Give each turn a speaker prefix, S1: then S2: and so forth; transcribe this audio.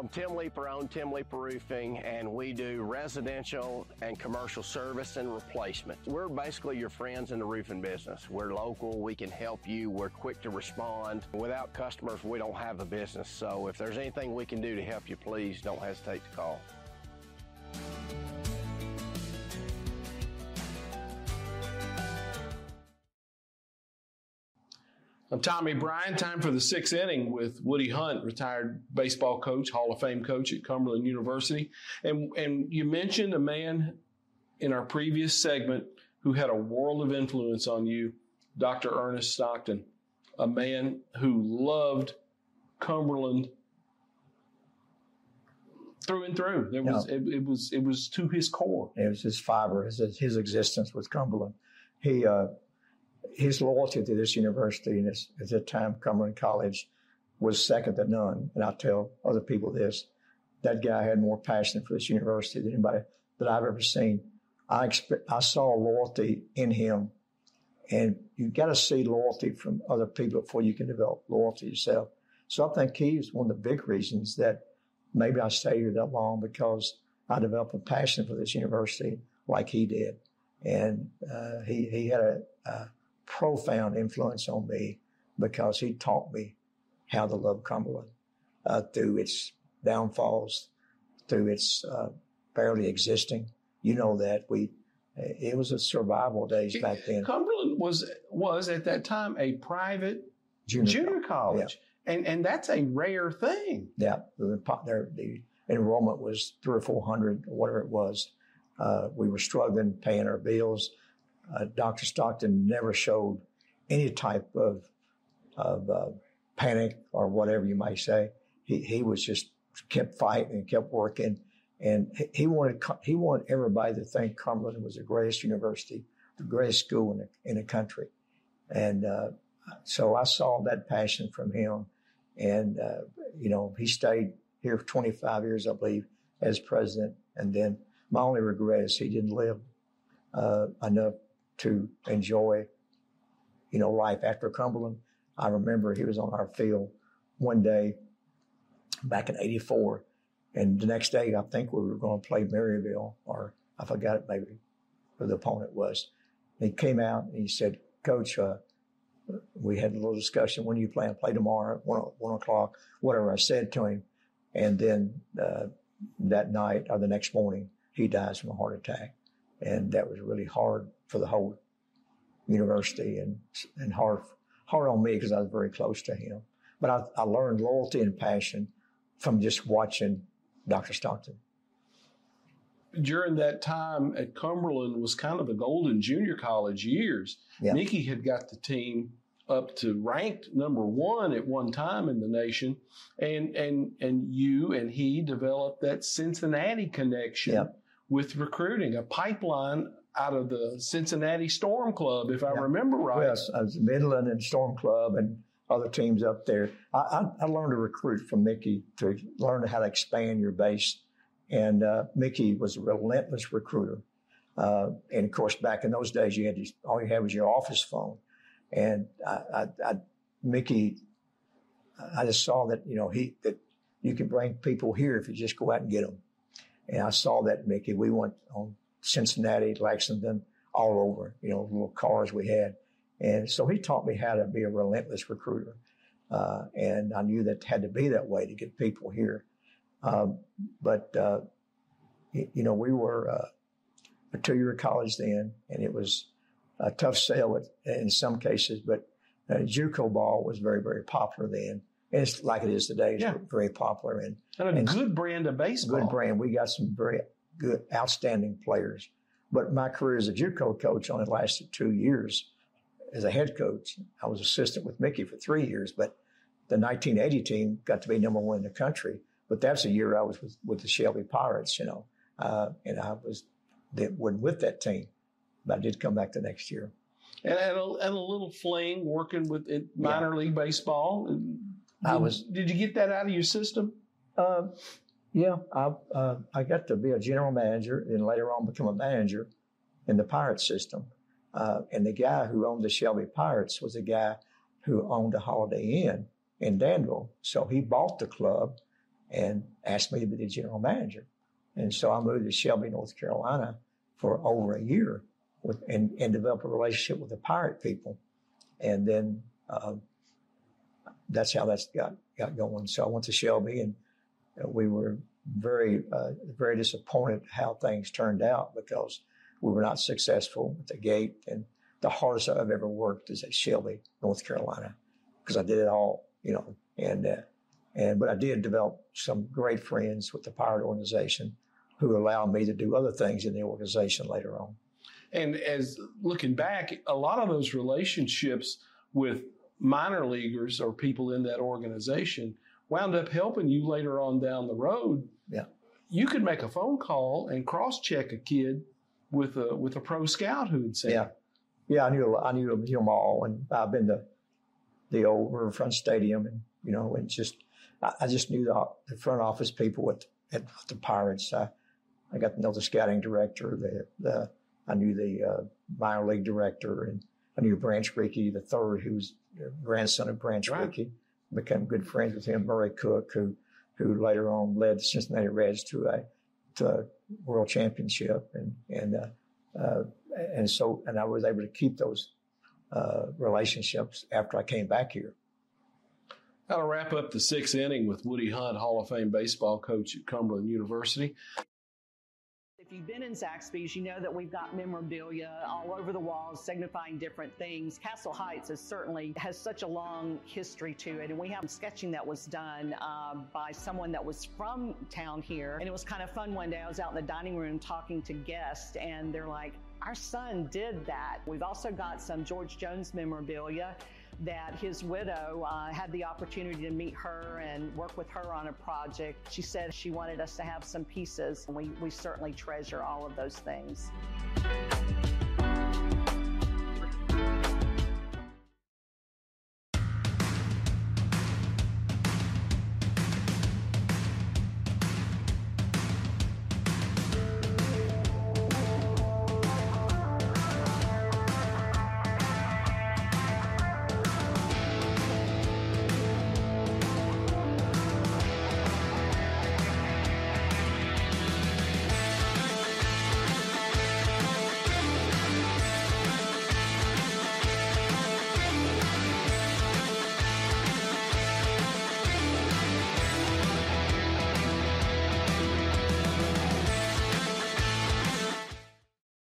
S1: I'm Tim Leeper, I own Tim Leeper Roofing, and we do residential and commercial service and replacement. We're basically your friends in the roofing business. We're local, we can help you, we're quick to respond. Without customers, we don't have a business, so if there's anything we can do to help you, please don't hesitate to call.
S2: I'm Tommy Bryan. Time for the sixth inning with Woody Hunt, retired baseball coach, Hall of Fame coach at Cumberland University. And, and you mentioned a man in our previous segment who had a world of influence on you, Dr. Ernest Stockton, a man who loved Cumberland through and through. There was it, it, was it was to his core.
S3: It was his fiber, his, his existence with Cumberland. He uh, his loyalty to this university and at that time Cumberland College was second to none. And I tell other people this: that guy had more passion for this university than anybody that I've ever seen. I I saw loyalty in him, and you got to see loyalty from other people before you can develop loyalty yourself. So I think he is one of the big reasons that maybe I stayed here that long because I developed a passion for this university like he did, and uh, he he had a, a profound influence on me because he taught me how to love Cumberland uh, through its downfalls, through its uh, barely existing. You know that we it was a survival days back then.
S2: Cumberland was was at that time a private junior, junior college, yeah. and and that's a rare thing.
S3: Yeah, the, the enrollment was three or four hundred, whatever it was. Uh, we were struggling paying our bills uh, Dr. Stockton never showed any type of, of uh, panic or whatever you might say. He, he was just kept fighting and kept working. And he wanted, he wanted everybody to think Cumberland was the greatest university, the greatest school in the, in the country. And, uh, so I saw that passion from him. And, uh, you know, he stayed here for 25 years, I believe, as president. And then my only regret is he didn't live uh, enough to enjoy, you know, life after Cumberland. I remember he was on our field one day back in 84. And the next day, I think we were going to play Maryville, or I forgot it maybe who the opponent was. And he came out and he said, Coach, uh, we had a little discussion. When you plan? Play tomorrow, one, one o'clock, whatever I said to him. And then uh, that night or the next morning, he dies from a heart attack. And that was really hard for the whole university and, and hard, hard on me because I was very close to him. But I, I learned loyalty and passion from just watching Dr. Stockton.
S2: During that time at Cumberland was kind of the golden junior college years. Yeah. Mickey had got the team up to ranked number one at one time in the nation, and and and you and he developed that Cincinnati connection yep. with recruiting, a pipeline out of the Cincinnati Storm Club, if I yeah. remember right.
S3: Yes, I was Midland and Storm Club and other teams up there. I, I, I, learned to recruit from Mickey to learn how to expand your base. And uh, Mickey was a relentless recruiter. Uh, and of course, back in those days, you had to, all you had was your office phone. And I, I, Mickey, I just saw that you know he that you can bring people here if you just go out and get them. And I saw that Mickey. We went on Cincinnati, Lexington, all over, you know, little cars we had. And so he taught me how to be a relentless recruiter. Uh, and I knew that had to be that way to get people here. Um, but, uh, you know, we were uh, a two year college then, and it was a tough sell in some cases, but uh, JUCO ball was very, very popular then. And it's like it is today. It's yeah. very popular. And,
S2: and a and good brand of baseball.
S3: Good brand. We got some very good, outstanding players. But my career as a JUCO coach only lasted two years. As a head coach, I was assistant with Mickey for three years, but the 1980 team got to be number one in the country. But that's a year I was with, with the Shelby Pirates, you know, uh, and I was that wasn't with that team, but I did come back the next year.
S2: And, and, a, and a little fling working with minor yeah. league baseball. Did,
S3: I was.
S2: Did you get that out of your system?
S3: Uh, yeah, I uh, I got to be a general manager and later on become a manager in the pirate system. Uh, and the guy who owned the Shelby Pirates was a guy who owned a Holiday Inn in Danville. So he bought the club and asked me to be the general manager. And so I moved to Shelby, North Carolina for over a year with, and, and developed a relationship with the pirate people. And then uh, that's how that's got, got going. So I went to Shelby and we were very, uh, very disappointed how things turned out because we were not successful at the gate. And the hardest I've ever worked is at Shelby, North Carolina, because I did it all, you know, and, uh, and, but I did develop some great friends with the pirate organization who allowed me to do other things in the organization later on.
S2: And as looking back, a lot of those relationships with minor leaguers or people in that organization wound up helping you later on down the road.
S3: Yeah.
S2: You could make a phone call and cross check a kid with a with a pro scout who had said,
S3: Yeah. Yeah, I knew I knew them all and I've been to the old Riverfront Stadium and you know, and just I, I just knew the, the, front office people at, at the Pirates. I, I got to know the scouting director, the, the I knew the uh, minor league director, and I knew Branch Rickey the third, who was grandson of Branch right. Rickey. Became good friends with him. Murray Cook, who who later on led the Cincinnati Reds to a to a world championship, and and uh, uh, and so and I was able to keep those uh, relationships after I came back here.
S2: I'll wrap up the sixth inning with Woody Hunt, Hall of Fame baseball coach at Cumberland University.
S4: If you've been in Zaxby's, you know that we've got memorabilia all over the walls signifying different things. Castle Heights is certainly has such a long history to it, and we have sketching that was done uh, by someone that was from town here, and it was kind of fun. One day I was out in the dining room talking to guests, and they're like, "Our son did that." We've also got some George Jones memorabilia that his widow uh, had the opportunity to meet her and work with her on a project. She said she wanted us to have some pieces, and we, we certainly treasure all of those things.